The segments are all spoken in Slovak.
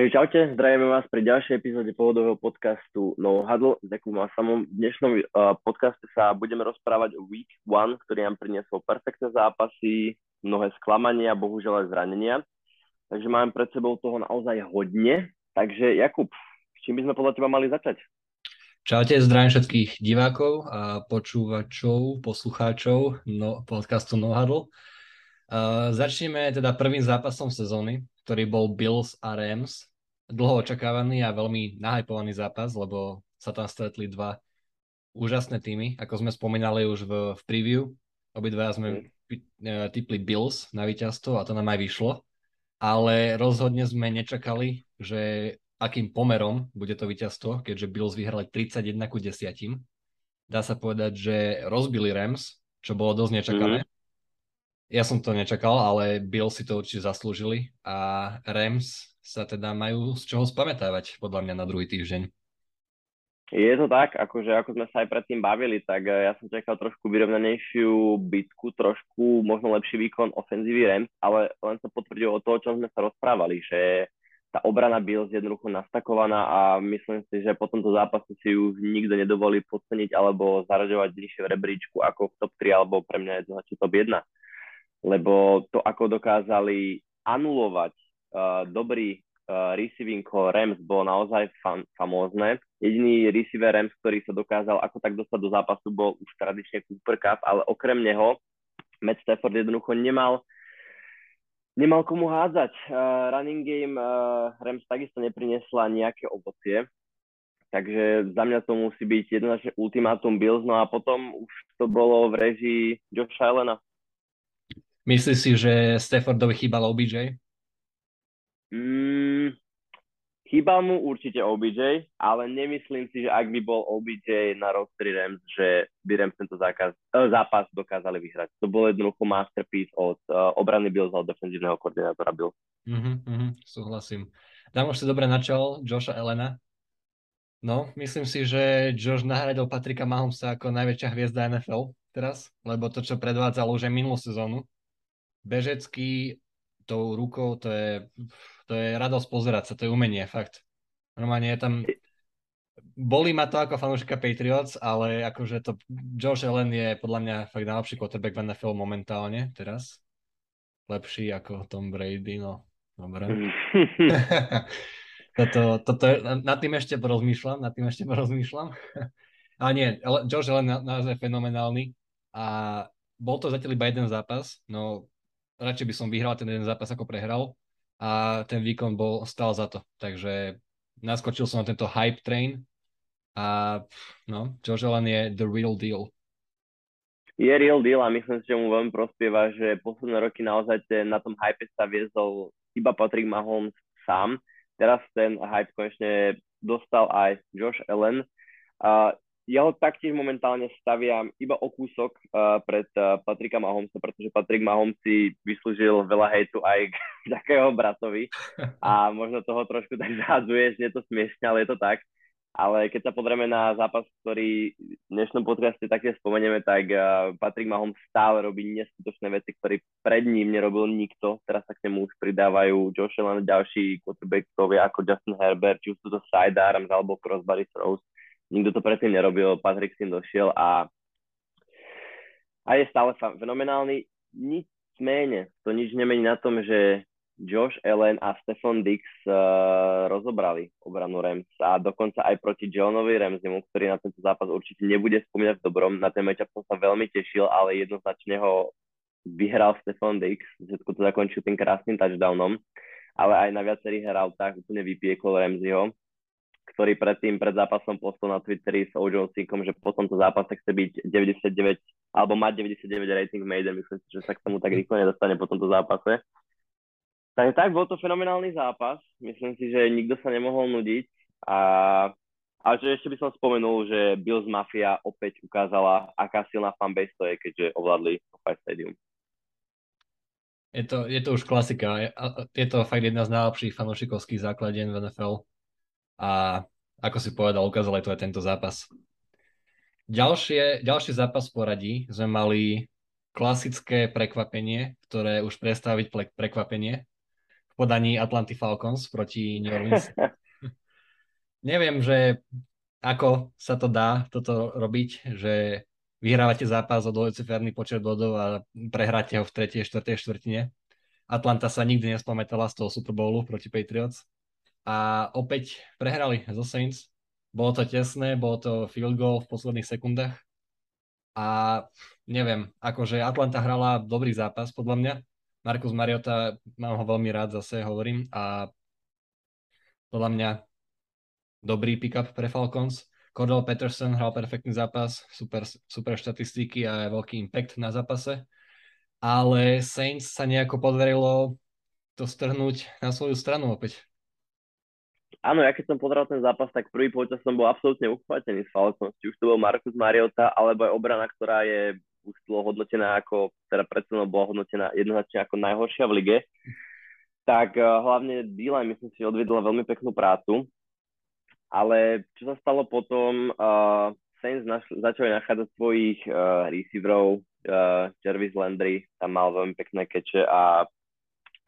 Takže čaute, zdravíme vás pri ďalšej epizóde pohodového podcastu No Huddle s Dekom a samom. V dnešnom uh, podcaste sa budeme rozprávať o Week 1, ktorý nám priniesol perfektné zápasy, mnohé sklamania, bohužiaľ aj zranenia. Takže máme pred sebou toho naozaj hodne. Takže Jakub, s čím by sme podľa teba mali začať? Čaute, zdravím všetkých divákov a počúvačov, poslucháčov no, podcastu No Huddle. Uh, začneme teda prvým zápasom sezóny, ktorý bol Bills a Rams. Dlho očakávaný a veľmi nahypovaný zápas, lebo sa tam stretli dva úžasné týmy, ako sme spomínali už v, v preview. Obidva sme mm. typli Bills na víťazstvo a to nám aj vyšlo. Ale rozhodne sme nečakali, že akým pomerom bude to víťazstvo, keďže Bills vyhrali 31 ku 10. Dá sa povedať, že rozbili Rams, čo bolo dosť nečakané. Mm. Ja som to nečakal, ale Bill si to určite zaslúžili a Rams sa teda majú z čoho spamätávať podľa mňa na druhý týždeň. Je to tak, akože ako sme sa aj predtým bavili, tak eh, ja som čakal trošku vyrovnanejšiu bitku, trošku možno lepší výkon ofenzívy Rams, ale len sa potvrdilo to, o čom sme sa rozprávali, že tá obrana Bills je jednoducho nastakovaná a myslím si, že po tomto zápase si ju nikto nedovolí podceniť alebo zaraďovať nižšie v rebríčku ako v top 3 alebo pre mňa je to top 1 lebo to, ako dokázali anulovať uh, dobrý uh, receiving core Rams, bolo naozaj fan, famózne. Jediný receiver Rams, ktorý sa dokázal ako tak dostať do zápasu, bol už tradične Cooper Cup, ale okrem neho Matt Stafford jednoducho nemal nemal komu hádzať. Uh, running game uh, Rams takisto neprinesla nejaké ovocie, takže za mňa to musí byť jednoznačne ultimátum Bills, no a potom už to bolo v režii Josh Allena. Myslíš si, že Staffordovi chýbal OBJ? Mm, chýbal mu určite OBJ, ale nemyslím si, že ak by bol OBJ na roster Rams, že by Rams tento zákaz, eh, zápas dokázali vyhrať. To bol jednoducho masterpiece od uh, obrany Bills a od defenzívneho koordinátora Bills. Mm-hmm, mm-hmm, súhlasím. Dám už si dobre načal Joša Elena. No, myslím si, že Josh nahradil Patrika Mahomesa ako najväčšia hviezda NFL teraz, lebo to, čo predvádzal už aj minulú sezónu, bežecký tou rukou, to je, to je radosť pozerať sa, to je umenie, fakt. Normálne je tam, bolí ma to ako fanúšika Patriots, ale akože to Josh Allen je podľa mňa fakt najlepší quarterback v NFL momentálne teraz. Lepší ako Tom Brady, no. Dobre. toto, toto, nad tým ešte porozmýšľam, nad tým ešte porozmýšľam. Ale nie, Josh Allen naozaj fenomenálny a bol to zatiaľ iba jeden zápas, no radšej by som vyhral ten jeden zápas ako prehral a ten výkon bol stál za to. Takže naskočil som na tento hype train a no, Josh Allen je the real deal. Je real deal a myslím si, že mu veľmi prospieva, že posledné roky naozaj na tom hype sa viezol iba Patrick Mahomes sám. Teraz ten hype konečne dostal aj Josh Allen. Uh, ja ho taktiež momentálne staviam iba o kúsok uh, pred uh, Patrika Mahomesa, pretože Patrik Mahomes si vyslúžil veľa hejtu aj k takého bratovi a možno toho trošku tak zhádzuje, že je to smiešne, ale je to tak. Ale keď sa pozrieme na zápas, ktorý v dnešnom podcaste také spomenieme, tak uh, Patrick Mahomes stále robí neskutočné veci, ktoré pred ním nerobil nikto. Teraz sa k nemu už pridávajú Josh Allen, ďalší quarterbackovia ako Justin Herbert, či už sú to sidearms alebo crossbody throws nikto to predtým nerobil, Patrick si došiel a, a je stále fenomenálny. Nič mene, to nič nemení na tom, že Josh Allen a Stefan Dix uh, rozobrali obranu Rams a dokonca aj proti Johnovi Ramseymu, ktorý na tento zápas určite nebude spomínať v dobrom. Na ten matchup som sa veľmi tešil, ale jednoznačne ho vyhral Stefan Dix, všetko to zakončil tým krásnym touchdownom, ale aj na viacerých hrautách úplne vypiekol Ramseyho ktorý predtým pred zápasom postol na Twitteri s Ojo Cinkom, že po tomto zápase chce byť 99 alebo mať 99 rating Maiden, myslím si, že sa k tomu tak rýchlo nedostane po tomto zápase. Takže tak, bol to fenomenálny zápas. Myslím si, že nikto sa nemohol nudiť. A, a že ešte by som spomenul, že Bills Mafia opäť ukázala, aká silná fanbase to je, keďže ovládli SoFi Stadium. Je to, je to už klasika. Je to fakt jedna z najlepších fanúšikovských základien v NFL a ako si povedal, ukázal aj to aj tento zápas. Ďalšie, ďalší zápas v poradí sme mali klasické prekvapenie, ktoré už prestáviť prekvapenie v podaní Atlanty Falcons proti New Orleans. Neviem, že ako sa to dá toto robiť, že vyhrávate zápas o dvojciferný počet bodov a prehráte ho v tretej, štvrtej štvrtine. Atlanta sa nikdy nespamätala z toho Super Bowlu proti Patriots. A opäť prehrali zo Saints. Bolo to tesné, bolo to field goal v posledných sekundách. A neviem, akože Atlanta hrala dobrý zápas podľa mňa. Markus Mariota, mám ho veľmi rád, zase hovorím. A podľa mňa dobrý pick-up pre Falcons. Cordell Peterson hral perfektný zápas, super, super štatistiky a veľký impact na zápase ale Saints sa nejako podarilo to strhnúť na svoju stranu opäť. Áno, ja keď som pozeral ten zápas, tak prvý počas som bol absolútne uchvatený z Falcons. Či už to bol Marcus Mariota, alebo aj obrana, ktorá je už hodnotená ako, teda predsedom bola hodnotená jednoznačne ako najhoršia v lige. Tak uh, hlavne d myslím si, odvedla veľmi peknú prácu. Ale čo sa stalo potom, uh, Saints naš- začali nachádzať svojich uh, receiverov, uh, Jarvis Landry tam mal veľmi pekné keče a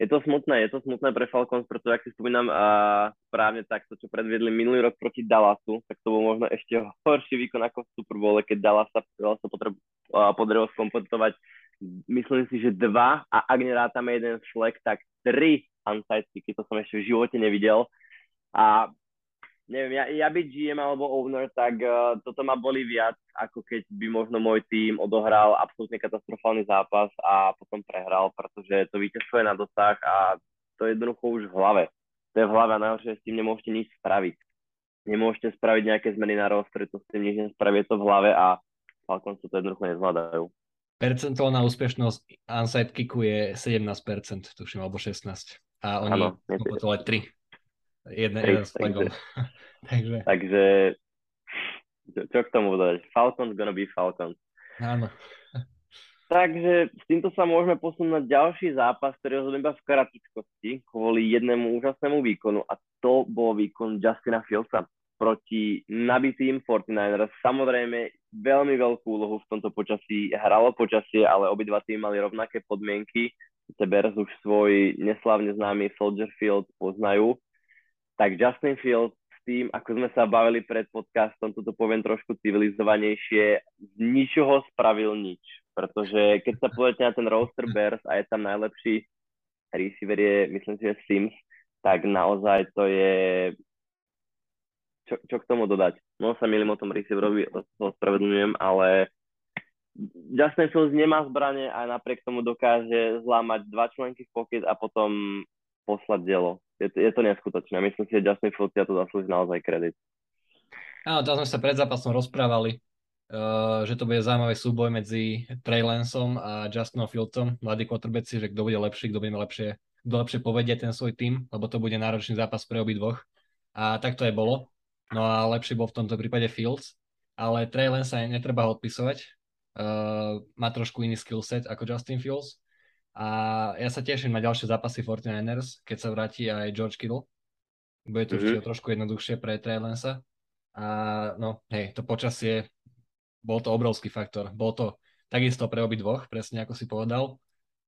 je to smutné, je to smutné pre Falcons, pretože ak si spomínam uh, správne tak to, čo predviedli minulý rok proti Dallasu, tak to bol možno ešte horší výkon ako v Super Bowl, keď Dallas sa, Dallas sa podarilo skompetovať myslím si, že dva a ak nerátame jeden flag, tak tri onside kicky, to som ešte v živote nevidel. A neviem, ja, ja byť GM alebo owner, tak uh, toto ma boli viac, ako keď by možno môj tým odohral absolútne katastrofálny zápas a potom prehral, pretože to víťazstvo je na dosah a to je jednoducho už v hlave. To je v hlave a najhoršie s tým nemôžete nič spraviť. Nemôžete spraviť nejaké zmeny na roster, to s tým nič nespraví, je to v hlave a Falcons to jednoducho nezvládajú. Percentuálna úspešnosť onside kicku je 17%, tuším, alebo 16. A oni ano, 3 Jedne, jeden s takže, takže... takže čo, k tomu dodať? Falcons gonna be Falcons. Áno. Takže s týmto sa môžeme posunúť na ďalší zápas, ktorý rozhodne iba v kratičkosti kvôli jednému úžasnému výkonu a to bol výkon Justina Fieldsa proti nabitým 49ers. Samozrejme, veľmi veľkú úlohu v tomto počasí hralo počasie, ale obidva tým mali rovnaké podmienky. Bears už svoj neslavne známy Soldier Field poznajú tak Justin Fields s tým, ako sme sa bavili pred podcastom, toto poviem trošku civilizovanejšie, z ničoho spravil nič. Pretože keď sa pozrite na ten roster Bears a je tam najlepší receiver je, myslím si, že Sims, tak naozaj to je... Čo, čo k tomu dodať? No sa milím o tom receiverovi, to ospravedlňujem, ale Justin Fields nemá zbranie a napriek tomu dokáže zlámať dva členky v pocket a potom poslať dielo je, to, je to neskutočné. Myslím si, že Justin Fields to zaslúži naozaj kredit. Áno, tam sme sa pred zápasom rozprávali, uh, že to bude zaujímavý súboj medzi Trey Lanceom a Justinom Fieldsom, mladí quarterbacki, že kto bude lepší, kto bude lepšie, kto lepšie povedie ten svoj tým, lebo to bude náročný zápas pre obidvoch. A tak to aj bolo. No a lepší bol v tomto prípade Fields, ale Trey Lance sa netreba odpisovať. Uh, má trošku iný skill set ako Justin Fields a ja sa teším na ďalšie zápasy 49ers, keď sa vráti aj George Kittle. Bude to mm-hmm. trošku jednoduchšie pre Treylensa. A no, hej, to počasie, bol to obrovský faktor. Bol to takisto pre obi dvoch, presne ako si povedal.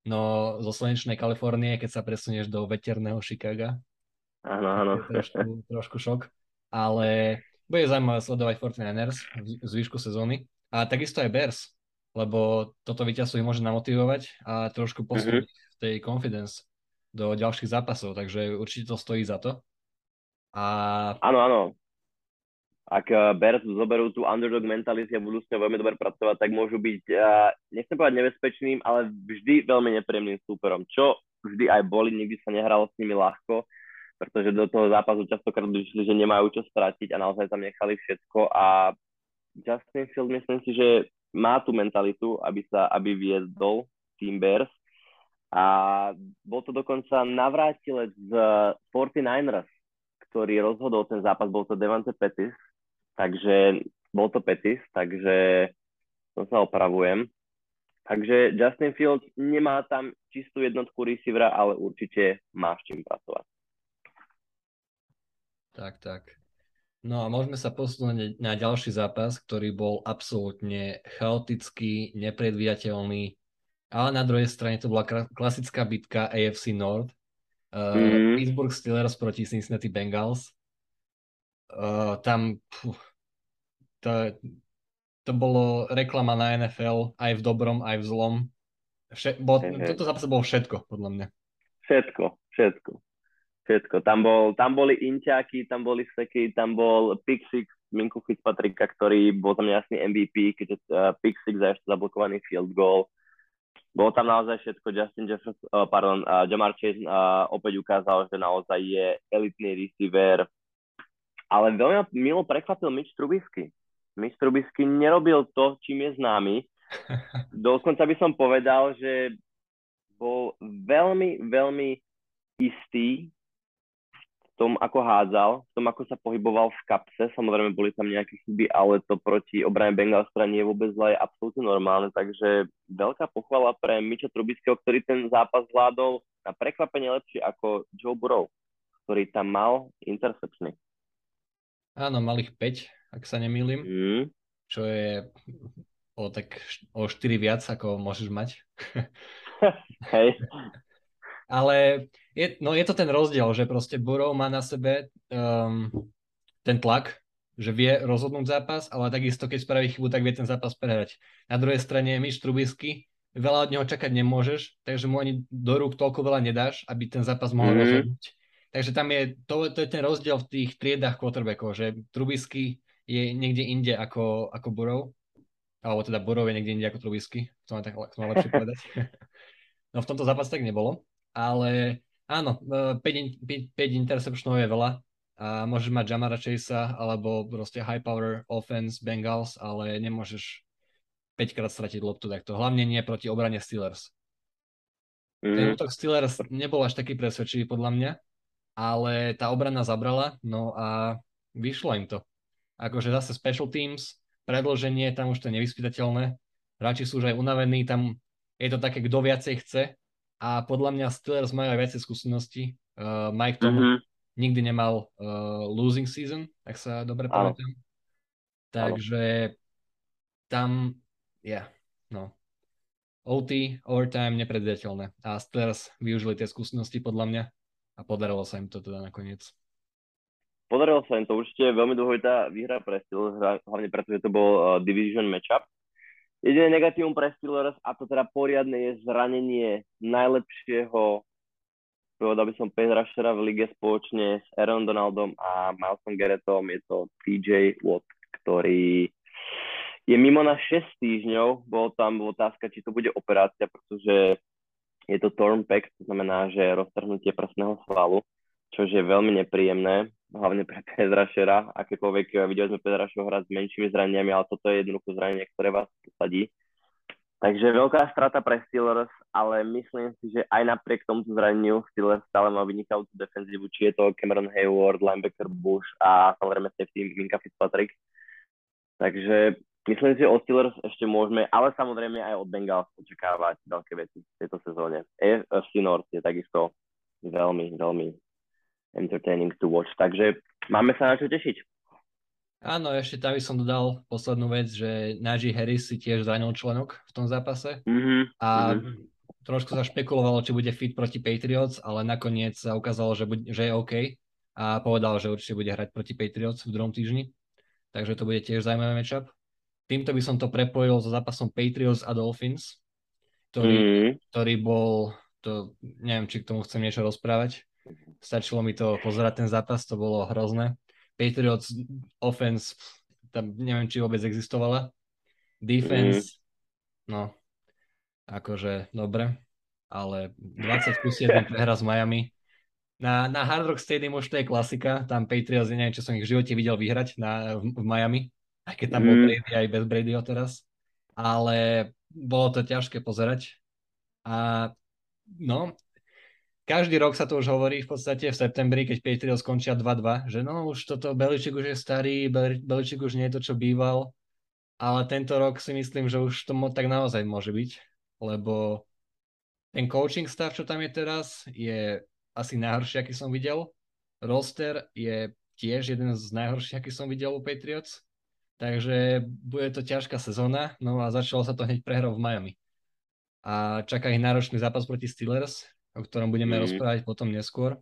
No zo slnečnej Kalifornie, keď sa presunieš do veterného Chicaga, áno, áno. trošku, trošku šok. Ale bude zaujímavé sledovať 49ers v zvýšku sezóny. A takisto aj Bears, lebo toto víťazstvo ich môže namotivovať a trošku mhm. posunúť mm-hmm. tej confidence do ďalších zápasov, takže určite to stojí za to. A... Áno, áno. Ak uh, Bears zoberú tú underdog mentality a budú s ňou veľmi dobre pracovať, tak môžu byť, uh, nechcem povedať nebezpečným, ale vždy veľmi nepríjemným súperom, čo vždy aj boli, nikdy sa nehralo s nimi ľahko, pretože do toho zápasu častokrát vyšli, že nemajú čo stratiť a naozaj tam nechali všetko a Justin Field myslím si, že má tú mentalitu, aby sa, aby viedol Team Bears. A bol to dokonca navrátilec z 49ers, ktorý rozhodol ten zápas, bol to Devante Pettis, takže bol to Pettis, takže to sa opravujem. Takže Justin Fields nemá tam čistú jednotku receivera, ale určite má s čím pracovať. Tak, tak. No a môžeme sa posunúť na ďalší zápas, ktorý bol absolútne chaotický, nepredvidateľný, ale na druhej strane to bola klasická bitka AFC North, Uh, mm. Pittsburgh Steelers proti Cincinnati Bengals. Uh, tam puf, to, to bolo reklama na NFL aj v dobrom, aj v zlom. Vše, hey, hey. Toto zápas bolo všetko, podľa mňa. Všetko, všetko. Všetko. Tam, bol, tam boli inťáky, tam boli seky, tam bol Pixix Minku Fitzpatricka, ktorý bol tam jasný MVP, keďže uh, Pixix za ešte zablokovaný field goal. Bolo tam naozaj všetko. Justin Jefferson, uh, pardon, uh, Jamar Chase uh, opäť ukázal, že naozaj je elitný receiver. Ale veľmi milo prekvapil Mitch Trubisky. Mitch Trubisky nerobil to, čím je známy. Dokonca by som povedal, že bol veľmi, veľmi istý tom, ako hádzal, v tom, ako sa pohyboval v kapse. Samozrejme, boli tam nejaké chyby, ale to proti obrane Bengalstra nie je vôbec zle, je absolútne normálne. Takže veľká pochvala pre Miča Trubického, ktorý ten zápas zvládol na prekvapenie lepšie ako Joe Burrow, ktorý tam mal intercepčný. Áno, mal ich 5, ak sa nemýlim. Mm. Čo je o, tak, o 4 viac, ako môžeš mať. Hej. Ale je, no je to ten rozdiel, že proste Burrow má na sebe um, ten tlak, že vie rozhodnúť zápas, ale takisto, keď spraví chybu, tak vie ten zápas prehrať. Na druhej strane Myš Trubisky, veľa od neho čakať nemôžeš, takže mu ani do rúk toľko veľa nedáš, aby ten zápas mohol mm. rozhodnúť. Takže tam je, to, to je ten rozdiel v tých triedách quarterbackov, že Trubisky je niekde inde ako, ako Burrow, alebo teda Burrow je niekde inde ako Trubisky, to má tak to má lepšie povedať. no v tomto zápase tak nebolo ale áno, 5, 5, 5 interceptionov je veľa a môžeš mať Jamara Chasea alebo proste high power offense Bengals, ale nemôžeš 5 krát stratiť loptu takto. Hlavne nie proti obrane Steelers. Mm. Ten útok Steelers nebol až taký presvedčivý podľa mňa, ale tá obrana zabrala, no a vyšlo im to. Akože zase special teams, predlženie, tam už to je nevyspytateľné. Hráči sú už aj unavení, tam je to také, kto viacej chce a podľa mňa Steelers majú aj viacej skúseností. Uh, Mike Tom mm-hmm. nikdy nemal uh, losing season, ak sa dobre pamätám. Takže tam, ja, yeah, no. OT, overtime, nepredvidateľné. A Steelers využili tie skúsenosti podľa mňa a podarilo sa im to teda nakoniec. Podarilo sa im to určite veľmi dôležitá výhra pre Steelers, hlavne preto, že to bol uh, division matchup Jediné negatívum pre Steelers, a to teda poriadne, je zranenie najlepšieho, povedal by som, Rushera v lige spoločne s Aaron Donaldom a Milesom Garrettom. Je to TJ Watt, ktorý je mimo na 6 týždňov. Bolo tam otázka, či to bude operácia, pretože je to torn pack, to znamená, že roztrhnutie prsného svalu, čo je veľmi nepríjemné hlavne pre Pedra Šera, akékoľvek eh, videli sme Pedra Šera hrať s menšími zraneniami, ale toto je jednoducho zranenie, ktoré vás posadí. Takže veľká strata pre Steelers, ale myslím si, že aj napriek tomuto zraneniu Steelers stále má vynikajúcu defenzívu, či je to Cameron Hayward, linebacker Bush a samozrejme safety Minka Fitzpatrick. Takže myslím si, že od Steelers ešte môžeme, ale samozrejme aj od Bengals očakávať veľké veci v tejto sezóne. AFC North je takisto veľmi, veľmi entertaining to watch. Takže máme sa na čo tešiť. Áno, ešte tam by som dodal poslednú vec, že Najee Harris si tiež zranil členok v tom zápase mm-hmm. a mm-hmm. trošku sa špekulovalo, či bude fit proti Patriots, ale nakoniec sa ukázalo, že, bude, že je OK a povedal, že určite bude hrať proti Patriots v druhom týždni. Takže to bude tiež zaujímavý matchup. Týmto by som to prepojil so zápasom Patriots a Dolphins, ktorý, mm. ktorý bol, to neviem, či k tomu chcem niečo rozprávať. Stačilo mi to pozerať ten zápas, to bolo hrozné. Patriots offense, tam neviem, či vôbec existovala. Defense, mm. no, akože dobre, ale 20 plus 1 prehra z Miami. Na, na Hard Rock Stadium už to je klasika, tam Patriots, neviem, čo som ich v živote videl vyhrať na, v, v Miami, aj keď tam mm. bol Brady aj bez Bradyho teraz, ale bolo to ťažké pozerať. A no, každý rok sa to už hovorí v podstate v septembri, keď Patriots skončia 2-2, že no už toto Beličik už je starý, Beličik už nie je to, čo býval, ale tento rok si myslím, že už to tak naozaj môže byť, lebo ten coaching stav, čo tam je teraz, je asi najhorší, aký som videl. Roster je tiež jeden z najhorších, aký som videl u Patriots. Takže bude to ťažká sezóna, no a začalo sa to hneď prehrou v Miami. A čaká ich náročný zápas proti Steelers, o ktorom budeme mm. rozprávať potom neskôr.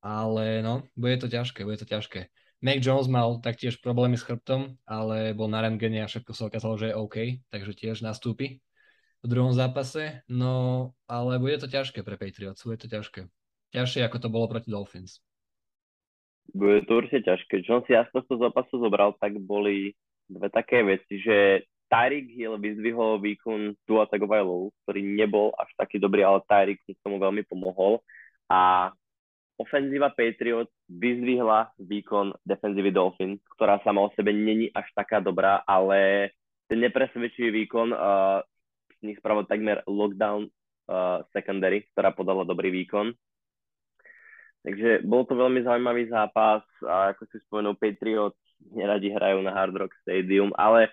Ale no, bude to ťažké, bude to ťažké. Mac Jones mal taktiež problémy s chrbtom, ale bol na rentgene a všetko sa ukázalo, že je OK, takže tiež nastúpi v druhom zápase. No, ale bude to ťažké pre Patriots, bude to ťažké. Ťažšie, ako to bolo proti Dolphins. Bude to určite ťažké. Čo si ja z tohto zápasu zobral, tak boli dve také veci, že Tyreek Hill vyzdvihol výkon Tua Tagovailovu, ktorý nebol až taký dobrý, ale Tyreek tomu veľmi pomohol. A ofenzíva Patriots vyzdvihla výkon defenzívy Dolphins, ktorá sama o sebe není až taká dobrá, ale ten nepresvedčivý výkon uh, z nich spravil takmer lockdown uh, secondary, ktorá podala dobrý výkon. Takže bol to veľmi zaujímavý zápas a ako si spomenul, Patriots neradi hrajú na Hard Rock Stadium, ale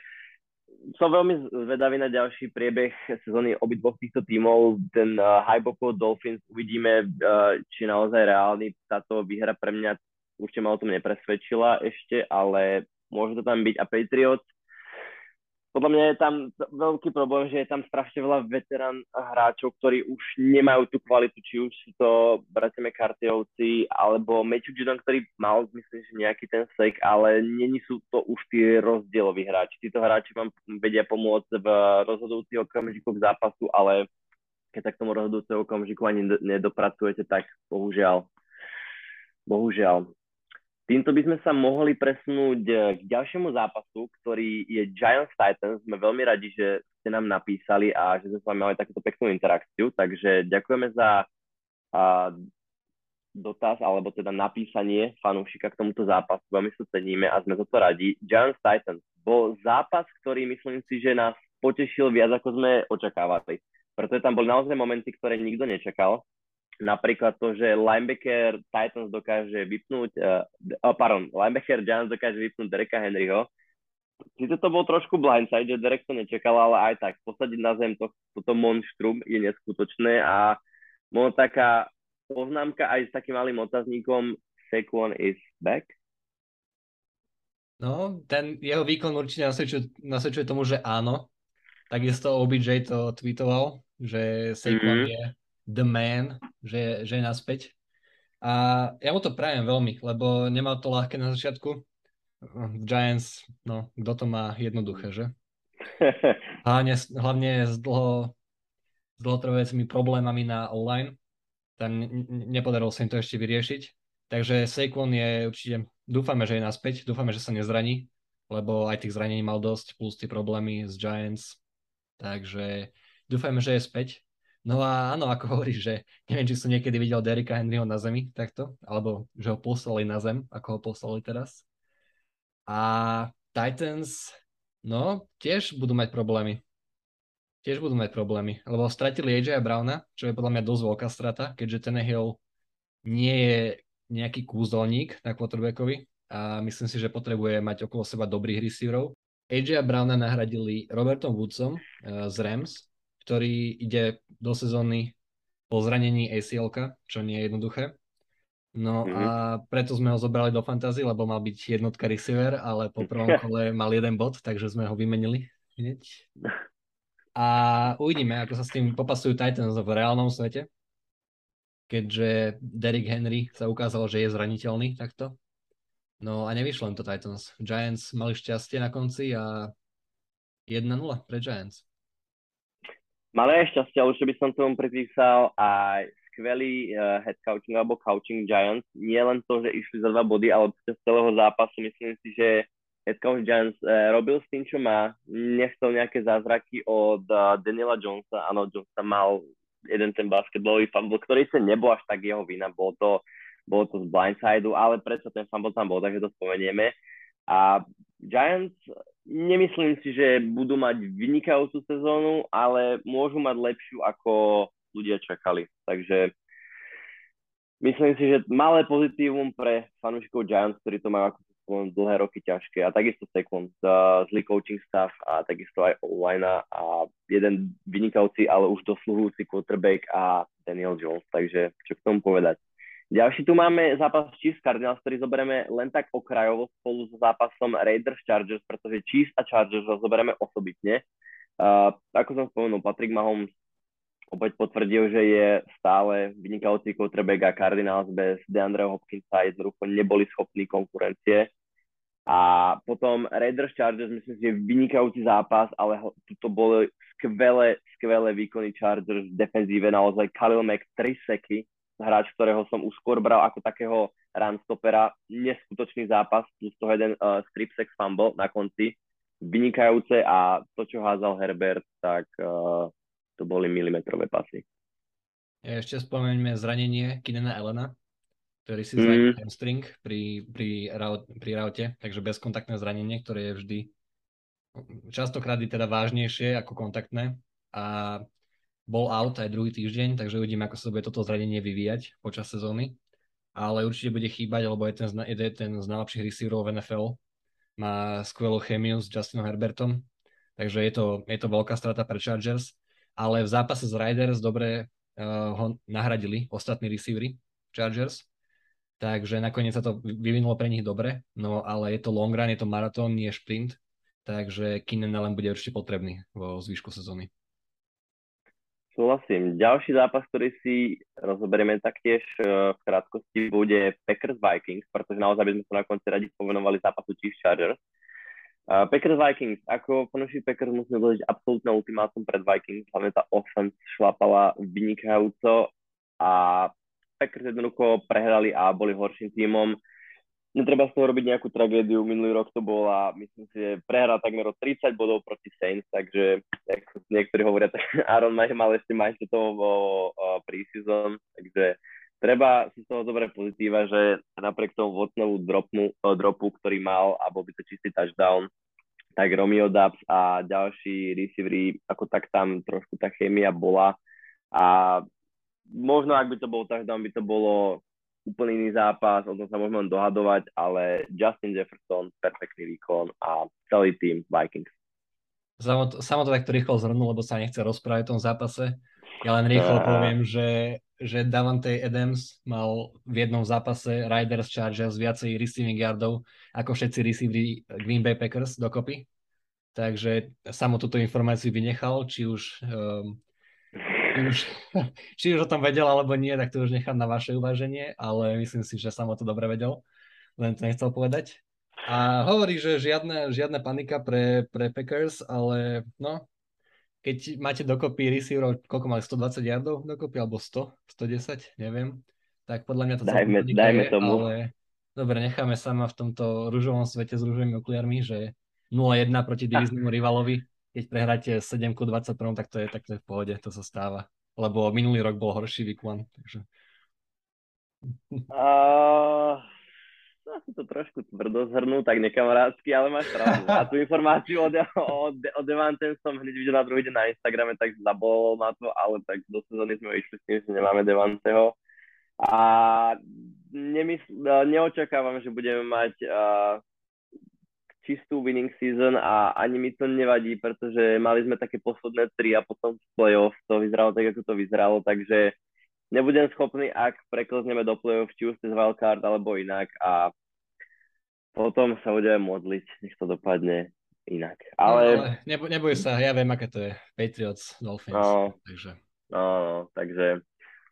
som veľmi zvedavý na ďalší priebeh sezóny obidvoch týchto tímov. Ten uh, hype okolo Dolphins uvidíme, uh, či naozaj reálny. Táto výhra pre mňa určite ma o tom nepresvedčila ešte, ale môže to tam byť. A Patriots podľa mňa je tam veľký problém, že je tam strašne veľa veterán hráčov, ktorí už nemajú tú kvalitu, či už sú to bratia McCarthyovci, alebo Matthew Judon, ktorý mal, myslím, že nejaký ten sek, ale není sú to už tí rozdieloví hráči. Títo hráči vám vedia pomôcť v rozhodujúcich okamžikoch zápasu, ale keď sa k tomu rozhodujúceho okamžiku ani nedopracujete, tak bohužiaľ. Bohužiaľ. Týmto by sme sa mohli presunúť eh, k ďalšiemu zápasu, ktorý je Giants Titans. Sme veľmi radi, že ste nám napísali a že sme s vami mali takúto peknú interakciu, takže ďakujeme za a, dotaz alebo teda napísanie fanúšika k tomuto zápasu. Veľmi sa ceníme a sme za to radi. Giants Titans bol zápas, ktorý myslím si, že nás potešil viac, ako sme očakávali. Pretože tam boli naozaj momenty, ktoré nikto nečakal napríklad to, že linebacker Titans dokáže vypnúť, uh, oh, pardon, linebacker Giants dokáže vypnúť Dereka Henryho. Sice to bol trošku blindside, že Derek to nečakal, ale aj tak posadiť na zem to, toto monštrum je neskutočné a možno taká poznámka aj s takým malým otáznikom Saquon is back. No, ten jeho výkon určite nasvedčuje, nasvedčuje tomu, že áno. Takisto OBJ to tweetoval, že Saquon mm-hmm. je the man, že, že je naspäť. A ja mu to prajem veľmi, lebo nemal to ľahké na začiatku. Giants, no, kto to má jednoduché, že? Hlavne, hlavne s, dlho, s dlhotrvajúcimi problémami na online. Tam nepodarilo sa im to ešte vyriešiť. Takže Saquon je určite, dúfame, že je naspäť, dúfame, že sa nezraní, lebo aj tých zranení mal dosť, plus tie problémy s Giants. Takže dúfajme, že je späť No a áno, ako hovoríš, že neviem, či som niekedy videl Derika Henryho na zemi takto, alebo že ho poslali na zem, ako ho poslali teraz. A Titans, no, tiež budú mať problémy. Tiež budú mať problémy, lebo stratili AJ Browna, čo je podľa mňa dosť veľká strata, keďže ten Hill nie je nejaký kúzelník na quarterbackovi a myslím si, že potrebuje mať okolo seba dobrých receiverov. AJ Browna nahradili Robertom Woodsom uh, z Rams, ktorý ide do sezóny po zranení acl čo nie je jednoduché. No mm-hmm. a preto sme ho zobrali do fantasy, lebo mal byť jednotka receiver, ale po prvom kole mal jeden bod, takže sme ho vymenili hneď. A uvidíme, ako sa s tým popasujú Titans v reálnom svete, keďže Derrick Henry sa ukázalo, že je zraniteľný takto. No a nevyšlo len to Titans. Giants mali šťastie na konci a 1-0 pre Giants. Malé šťastie, ale určite by som tomu pripísal aj skvelý uh, head coaching alebo coaching Giants. Nie len to, že išli za dva body, ale z celého zápasu myslím si, že head coach Giants uh, robil s tým, čo má. Nechcel nejaké zázraky od uh, Daniela Jonesa. Áno, Jones mal jeden ten basketbalový fumble, ktorý sa nebol až tak jeho vina. Bolo to, bolo to z blindsideu, ale predsa ten fumble tam bol, takže to spomenieme. A Giants nemyslím si, že budú mať vynikajúcu sezónu, ale môžu mať lepšiu, ako ľudia čakali. Takže myslím si, že malé pozitívum pre fanúšikov Giants, ktorí to majú ako dlhé roky ťažké a takisto Sekund, uh, zlý coaching staff a takisto aj online a jeden vynikajúci, ale už dosluhujúci quarterback a Daniel Jones, takže čo k tomu povedať. Ďalší tu máme zápas Chiefs Cardinals, ktorý zoberieme len tak okrajovo spolu s zápasom Raiders Chargers, pretože Chiefs a Chargers ho zoberieme osobitne. Uh, ako som spomenul, Patrick Mahomes opäť potvrdil, že je stále vynikajúci quarterback a Cardinals bez DeAndre Hopkinsa jednoducho neboli schopní konkurencie. A potom Raiders Chargers, myslím si, že vynikajúci zápas, ale to boli skvelé, skvelé výkony Chargers v defenzíve, naozaj Khalil Mack 3 seky, hráč, ktorého som už skôr bral ako takého runstopera, neskutočný zápas, plus toho jeden uh, strip sex fumble na konci, vynikajúce a to, čo házal Herbert, tak uh, to boli milimetrové pasy. Ešte spomeňme zranenie Kinena Elena, ktorý si zranil mm. hamstring pri, pri, pri raute, takže bezkontaktné zranenie, ktoré je vždy častokrát je teda vážnejšie ako kontaktné a bol out aj druhý týždeň, takže uvidíme, ako sa bude toto zranenie vyvíjať počas sezóny. Ale určite bude chýbať, lebo je ten, je ten z najlepších receiverov v NFL. Má skvelú chemiu s Justinom Herbertom, takže je to, je to veľká strata pre Chargers. Ale v zápase s Riders dobre uh, ho nahradili ostatní receivery Chargers takže nakoniec sa to vyvinulo pre nich dobre, no ale je to long run, je to maratón, nie šprint, takže Keenan Allen bude určite potrebný vo zvyšku sezóny. Súhlasím. Ďalší zápas, ktorý si rozoberieme taktiež e, v krátkosti, bude Packers Vikings, pretože naozaj by sme sa na konci radi povenovali zápasu Chiefs Chargers. Uh, Packers Vikings, ako fanúši Packers musíme dodať absolútne ultimátum pred Vikings, hlavne tá offense šlapala vynikajúco a Packers jednoducho prehrali a boli horším tímom. Netreba z toho robiť nejakú tragédiu. Minulý rok to bola, myslím si, prehra takmer o 30 bodov proti Saints, takže ako niektorí hovoria, tak Aaron mal, ešte majstretovo pre-season, takže treba si z toho zobrať pozitíva, že napriek tomu Watsonovú dropu, dropu, ktorý mal a bol by to čistý touchdown, tak Romeo Dubs a ďalší receivery, ako tak tam trošku tá chémia bola a možno ak by to bol touchdown, by to bolo úplný iný zápas, o tom sa môžeme dohadovať, ale Justin Jefferson, perfektný výkon a celý tým Vikings. Samo to, samo to takto rýchlo zhrnul, lebo sa nechce rozprávať o tom zápase. Ja len rýchlo uh... poviem, že, že Davante Adams mal v jednom zápase Riders Chargers viacej receiving yardov ako všetci receivery Green Bay Packers dokopy. Takže samo túto informáciu vynechal, či už um, už, či už o tom vedel alebo nie, tak to už nechám na vaše uváženie, ale myslím si, že sam o to dobre vedel, len to nechcel povedať. A hovorí, že žiadne, žiadna panika pre, pre Packers, ale no, keď máte dokopy receiverov, koľko mali, 120 yardov dokopy, alebo 100, 110, neviem, tak podľa mňa to dajme, dajme tomu. ale dobre, necháme sama v tomto rúžovom svete s rúžovými okuliarmi, že 0-1 proti divíznemu rivalovi keď prehráte 7 ku 21, tak to je, tak to je v pohode, to sa stáva. Lebo minulý rok bol horší week one, takže... Uh, asi to trošku tvrdo zhrnú, tak nekamarátsky, ale máš pravdu. A tú informáciu o, de- o, o som hneď videl na druhý deň na Instagrame, tak zabolol ma to, ale tak do sezóny sme išli s tým, že nemáme Devanteho. A nemysl- neočakávam, že budeme mať uh, čistú winning season a ani mi to nevadí, pretože mali sme také posledné tri a potom v playoff to vyzeralo tak, ako to vyzeralo, takže nebudem schopný, ak preklezneme do playoff, či už cez wildcard alebo inak a potom sa budeme modliť, nech to dopadne inak. Ale... No, ale neboj, neboj sa, ja viem, aké to je. Patriots, Dolphins. No, takže... No, no, takže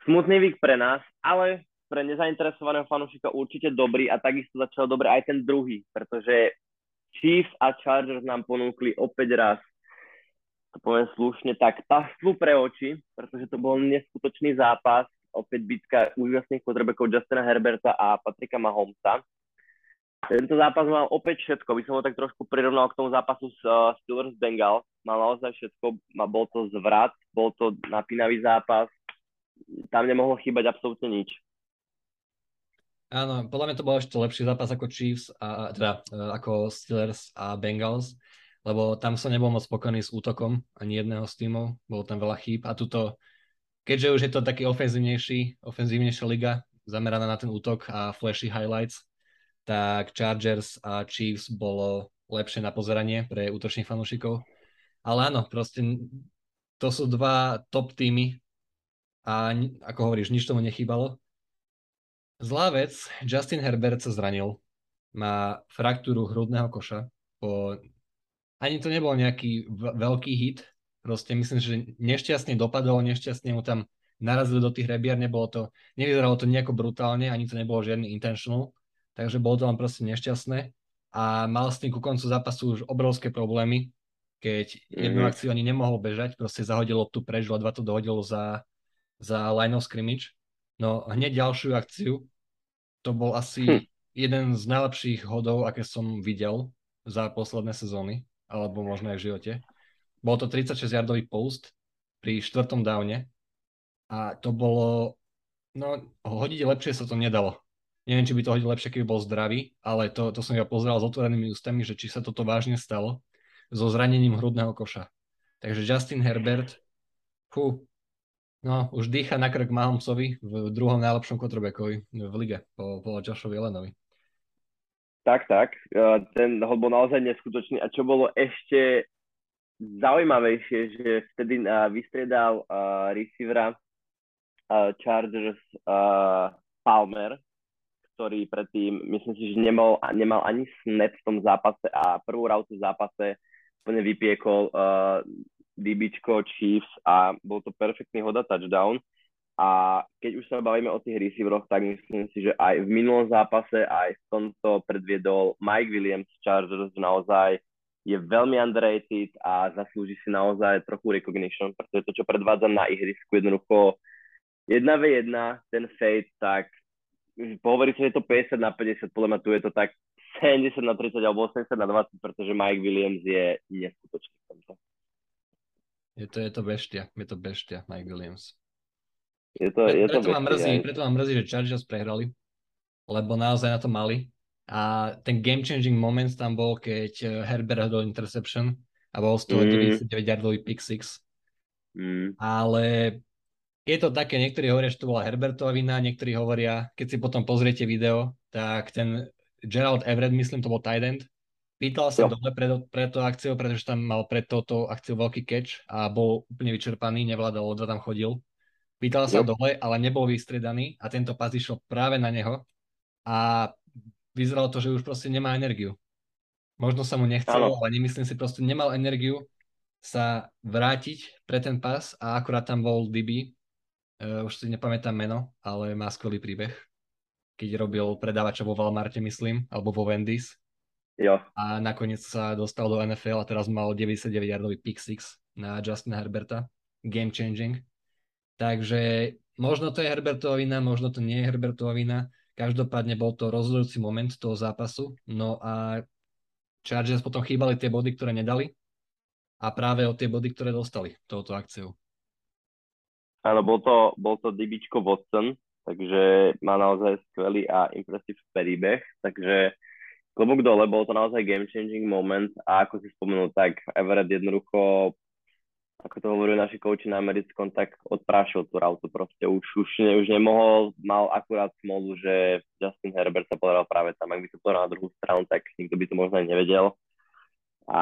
smutný vík pre nás, ale pre nezainteresovaného fanúšika určite dobrý a takisto začal dobre aj ten druhý, pretože Chiefs a Chargers nám ponúkli opäť raz, to poviem slušne, tak pastvu pre oči, pretože to bol neskutočný zápas, opäť bitka úžasných potrebekov Justina Herberta a Patrika Mahomesa. Tento zápas mal opäť všetko, by som ho tak trošku prirovnal k tomu zápasu s uh, Steelers Bengal. Mal naozaj všetko, bol to zvrat, bol to napínavý zápas, tam nemohlo chýbať absolútne nič. Áno, podľa mňa to bol ešte lepší zápas ako Chiefs, a, teda e, ako Steelers a Bengals, lebo tam som nebol moc spokojný s útokom ani jedného z tímov, bolo tam veľa chýb a tuto, keďže už je to taký ofenzívnejší, ofenzívnejšia liga, zameraná na ten útok a flashy highlights, tak Chargers a Chiefs bolo lepšie na pozeranie pre útočných fanúšikov. Ale áno, proste to sú dva top týmy a ako hovoríš, nič tomu nechýbalo. Zlá vec, Justin Herbert sa zranil. Má fraktúru hrudného koša. Po... Ani to nebol nejaký veľký hit, Proste myslím, že nešťastne dopadol, nešťastne mu tam narazili do tých rebier, nebolo to, nevyzeralo to nejako brutálne, ani to nebolo žiadny intentional, takže bolo to len proste nešťastné a mal s tým ku koncu zápasu už obrovské problémy, keď mm-hmm. jednu akciu ani nemohol bežať, proste zahodil loptu preč, ledva to dohodil za, za line of scrimmage. No hneď ďalšiu akciu, to bol asi hm. jeden z najlepších hodov, aké som videl za posledné sezóny, alebo možno aj v živote. Bol to 36-yardový post pri štvrtom downe a to bolo, no hodiť lepšie sa to nedalo. Neviem, či by to hodil lepšie, keby bol zdravý, ale to, to som ja pozeral s otvorenými ústami, že či sa toto vážne stalo so zranením hrudného koša. Takže Justin Herbert, fú, no už dýcha na krk Mahomsovi v druhom najlepšom quarterbackovi v lige po, po Joshovi Elenovi. Tak, tak. Ten hod bol naozaj neskutočný. A čo bolo ešte zaujímavejšie, že vtedy vystriedal uh, receivera uh, Chargers uh, Palmer, ktorý predtým, myslím si, že nemal, nemal ani snap v tom zápase a prvú rautu v zápase úplne vypiekol DBčko Chiefs a bol to perfektný hoda touchdown. A keď už sa bavíme o tých receiveroch, tak myslím si, že aj v minulom zápase, aj v tomto predviedol Mike Williams Chargers naozaj je veľmi underrated a zaslúži si naozaj trochu recognition, pretože to, čo predvádza na ihrisku, jednoducho 1v1, ten fade, tak pohovorí sa, že je to 50 na 50, podľa mňa tu je to tak 70 na 30 alebo 80 na 20, pretože Mike Williams je neskutočný. Je to, je to beštia, je to beštia, Mike Williams. Je to, je preto, to ma mrzí, preto ma mrzí, že Chargers prehrali, lebo naozaj na to mali a ten game changing moment tam bol, keď eh, Herbert hodol interception a bol z toho mm. 99 yardový pick six. Mm. Ale je to také, niektorí hovoria, že to bola Herbertová vina, niektorí hovoria, keď si potom pozriete video, tak ten Gerald Everett, myslím, to bol tight end, pýtal sa jo. dole pre, pre to akciu, pretože tam mal pred touto akciou veľký catch a bol úplne vyčerpaný, nevládal, odva tam chodil. Pýtal sa jo. dole, ale nebol vystriedaný a tento pas išiel práve na neho a vyzeralo to, že už proste nemá energiu. Možno sa mu nechcelo, ale nemyslím si, proste nemal energiu sa vrátiť pre ten pas a akurát tam bol DB, uh, už si nepamätám meno, ale má skvelý príbeh, keď robil predávača vo Walmarte, myslím, alebo vo Wendy's. Jo. A nakoniec sa dostal do NFL a teraz mal 99-yardový pick six na Justina Herberta. Game changing. Takže možno to je Herbertova vina, možno to nie je Herbertova vina, Každopádne bol to rozhodujúci moment toho zápasu. No a Chargers potom chýbali tie body, ktoré nedali a práve o tie body, ktoré dostali touto akciou. Áno, bol to, bol to Dibičko Watson, takže má naozaj skvelý a impresív príbeh, takže klobúk dole, bol to naozaj game changing moment a ako si spomenul, tak Everett jednoducho ako to hovorí naši kouči na americkom, tak odprášil tú rautu proste. Už, už, ne, už nemohol, mal akurát smolu, že Justin Herbert sa povedal práve tam. Ak by to povedal na druhú stranu, tak nikto by to možno aj nevedel. A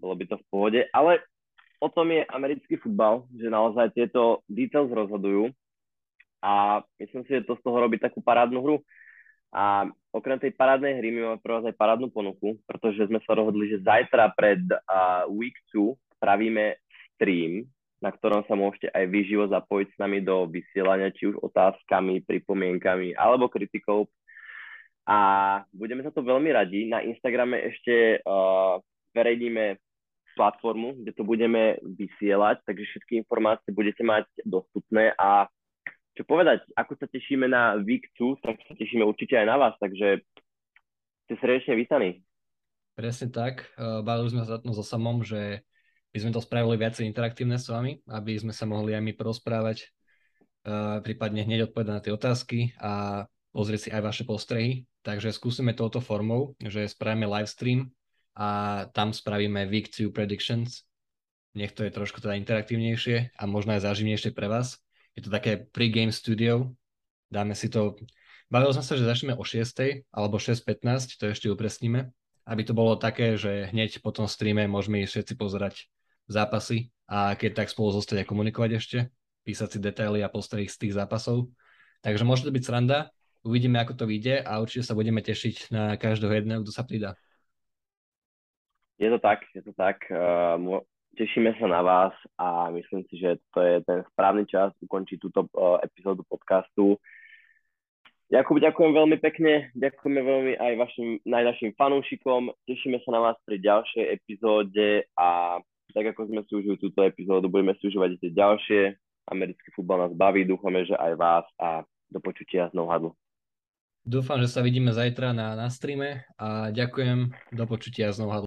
bolo by to v pohode. Ale o tom je americký futbal, že naozaj tieto details rozhodujú. A myslím si, že to z toho robí takú parádnu hru. A okrem tej parádnej hry my máme pre vás aj parádnu ponuku, pretože sme sa rozhodli, že zajtra pred uh, Week 2 spravíme stream, na ktorom sa môžete aj vyživo zapojiť s nami do vysielania, či už otázkami, pripomienkami alebo kritikou. A budeme za to veľmi radi. Na Instagrame ešte uh, verejníme platformu, kde to budeme vysielať, takže všetky informácie budete mať dostupné a čo povedať, ako sa tešíme na Week 2, tak sa tešíme určite aj na vás, takže ste srdečne vítaní. Presne tak. Bavili sme sa so samom, že by sme to spravili viacej interaktívne s vami, aby sme sa mohli aj my porozprávať, uh, prípadne hneď odpovedať na tie otázky a pozrieť si aj vaše postrehy. Takže skúsime touto formou, že spravíme live stream a tam spravíme Week 2 Predictions. Nech to je trošku teda interaktívnejšie a možno aj záživnejšie pre vás. Je to také pre-game studio. Dáme si to... Bavil som sa, že začneme o 6. alebo 6.15, to ešte upresníme aby to bolo také, že hneď po tom streame môžeme všetci pozerať zápasy a keď tak spolu zostať a komunikovať ešte, písať si detaily a postrehy z tých zápasov. Takže môže to byť sranda, uvidíme, ako to vyjde a určite sa budeme tešiť na každého jedného, kto sa pridá. Je to tak, je to tak. Tešíme sa na vás a myslím si, že to je ten správny čas ukončiť túto uh, epizódu podcastu. Jakub, ďakujem veľmi pekne, ďakujeme veľmi aj vašim, aj fanúšikom, tešíme sa na vás pri ďalšej epizóde a tak ako sme si užili túto epizódu, budeme si užívať tie ďalšie. Americký futbal nás baví, dúfame, že aj vás a do počutia z Nohadlu. Dúfam, že sa vidíme zajtra na, na streame a ďakujem, do počutia z Nohadlu.